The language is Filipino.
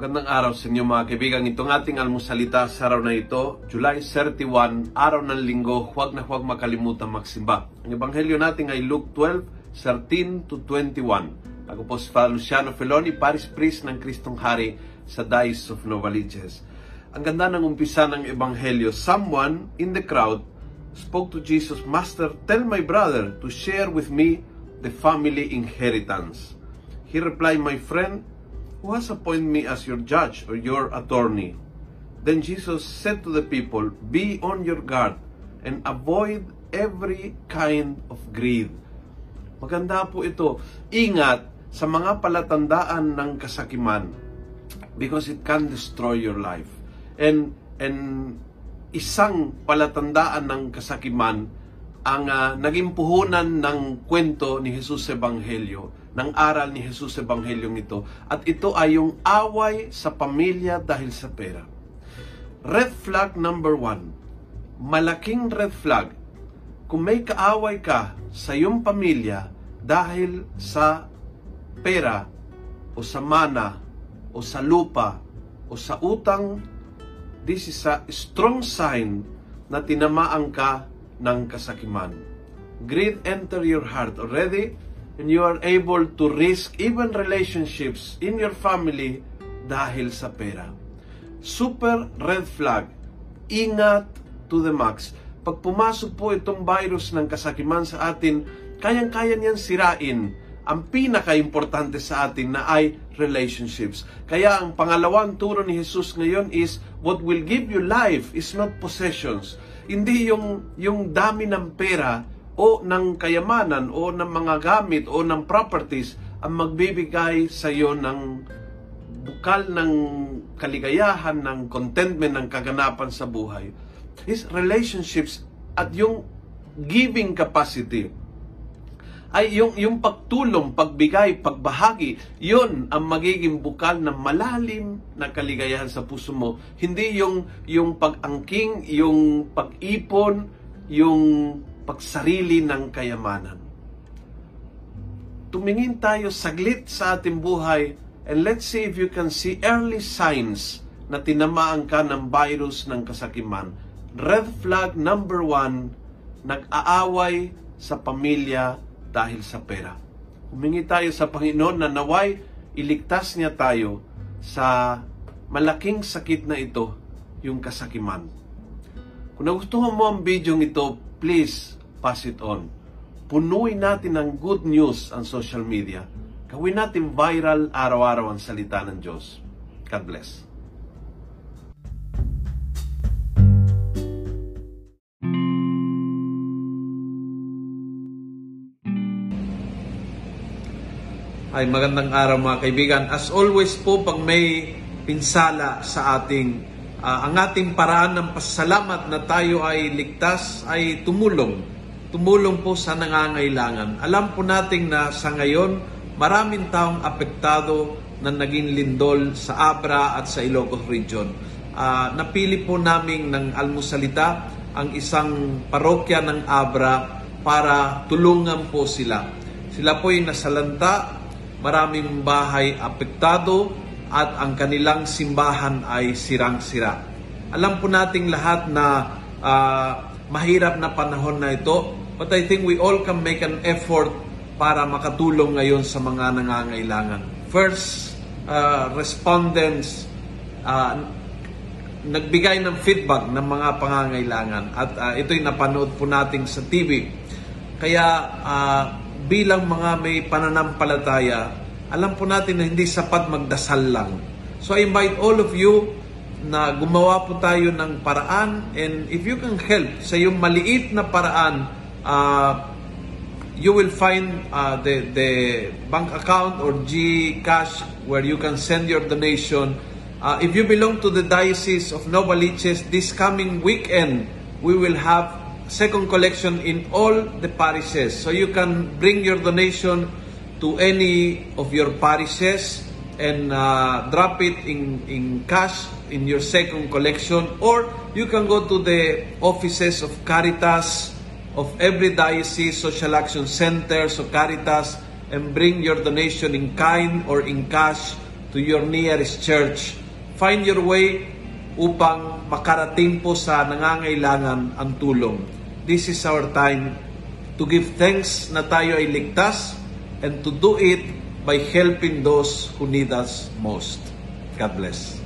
Magandang araw sa inyo mga kaibigan. Itong ating almusalita sa araw na ito, July 31, araw ng linggo, huwag na huwag makalimutan magsimba. Ang ebanghelyo natin ay Luke 12, 13 to 21. Ako po si Father Luciano Feloni, Paris Priest ng Kristong Hari sa Dice of Novaliches. Ang ganda ng umpisa ng ebanghelyo, someone in the crowd spoke to Jesus, Master, tell my brother to share with me the family inheritance. He replied, My friend, who has appointed me as your judge or your attorney? Then Jesus said to the people, Be on your guard and avoid every kind of greed. Maganda po ito. Ingat sa mga palatandaan ng kasakiman because it can destroy your life. And and isang palatandaan ng kasakiman ang uh, naging puhunan ng kwento ni Jesus Ebanghelyo, ng aral ni Jesus sa Ebanghelyo ito. At ito ay yung away sa pamilya dahil sa pera. Red flag number one. Malaking red flag. Kung may kaaway ka sa iyong pamilya dahil sa pera o sa mana o sa lupa o sa utang, this is a strong sign na tinamaan ka ng kasakiman. Greed enter your heart already and you are able to risk even relationships in your family dahil sa pera. Super red flag. Ingat to the max. Pag pumasok po itong virus ng kasakiman sa atin, kayang-kaya niyan sirain ang pinaka-importante sa atin na ay relationships. Kaya ang pangalawang turo ni Jesus ngayon is what will give you life is not possessions hindi yung, yung dami ng pera o ng kayamanan o ng mga gamit o ng properties ang magbibigay sa iyo ng bukal ng kaligayahan, ng contentment, ng kaganapan sa buhay. Is relationships at yung giving capacity ay yung, yung pagtulong, pagbigay, pagbahagi, yun ang magiging bukal ng malalim na kaligayahan sa puso mo. Hindi yung, yung pag-angking, yung pag-ipon, yung pagsarili ng kayamanan. Tumingin tayo saglit sa ating buhay and let's see if you can see early signs na tinamaan ka ng virus ng kasakiman. Red flag number one, nag-aaway sa pamilya dahil sa pera. Humingi tayo sa Panginoon na naway iligtas niya tayo sa malaking sakit na ito, yung kasakiman. Kung nagustuhan mo ang video ito, please pass it on. Punuin natin ng good news ang social media. Gawin natin viral araw-araw ang salita ng Diyos. God bless. Ay magandang araw mga kaibigan. As always po pag may pinsala sa ating uh, ang ating paraan ng pasalamat na tayo ay ligtas ay tumulong. Tumulong po sa nangangailangan. Alam po nating na sa ngayon maraming taong apektado na naging lindol sa Abra at sa Ilocos Region. Uh, napili po namin ng almusalita ang isang parokya ng Abra para tulungan po sila. Sila po ay nasalanta maraming bahay apektado at ang kanilang simbahan ay sirang-sira. Alam po nating lahat na uh, mahirap na panahon na ito, but I think we all can make an effort para makatulong ngayon sa mga nangangailangan. First, uh, respondents uh, nagbigay ng feedback ng mga pangangailangan at uh, ito'y napanood po natin sa TV. Kaya uh, bilang mga may pananampalataya, alam po natin na hindi sapat magdasal lang. So I invite all of you na gumawa po tayo ng paraan and if you can help sa yung maliit na paraan, uh, you will find uh, the, the bank account or GCash where you can send your donation. Uh, if you belong to the Diocese of Novaliches, this coming weekend, we will have second collection in all the parishes. So you can bring your donation to any of your parishes and uh, drop it in, in cash in your second collection or you can go to the offices of Caritas of every diocese, social action centers of Caritas and bring your donation in kind or in cash to your nearest church. Find your way upang makarating po sa nangangailangan ang tulong. This is our time to give thanks na tayo ay ligtas and to do it by helping those who need us most. God bless.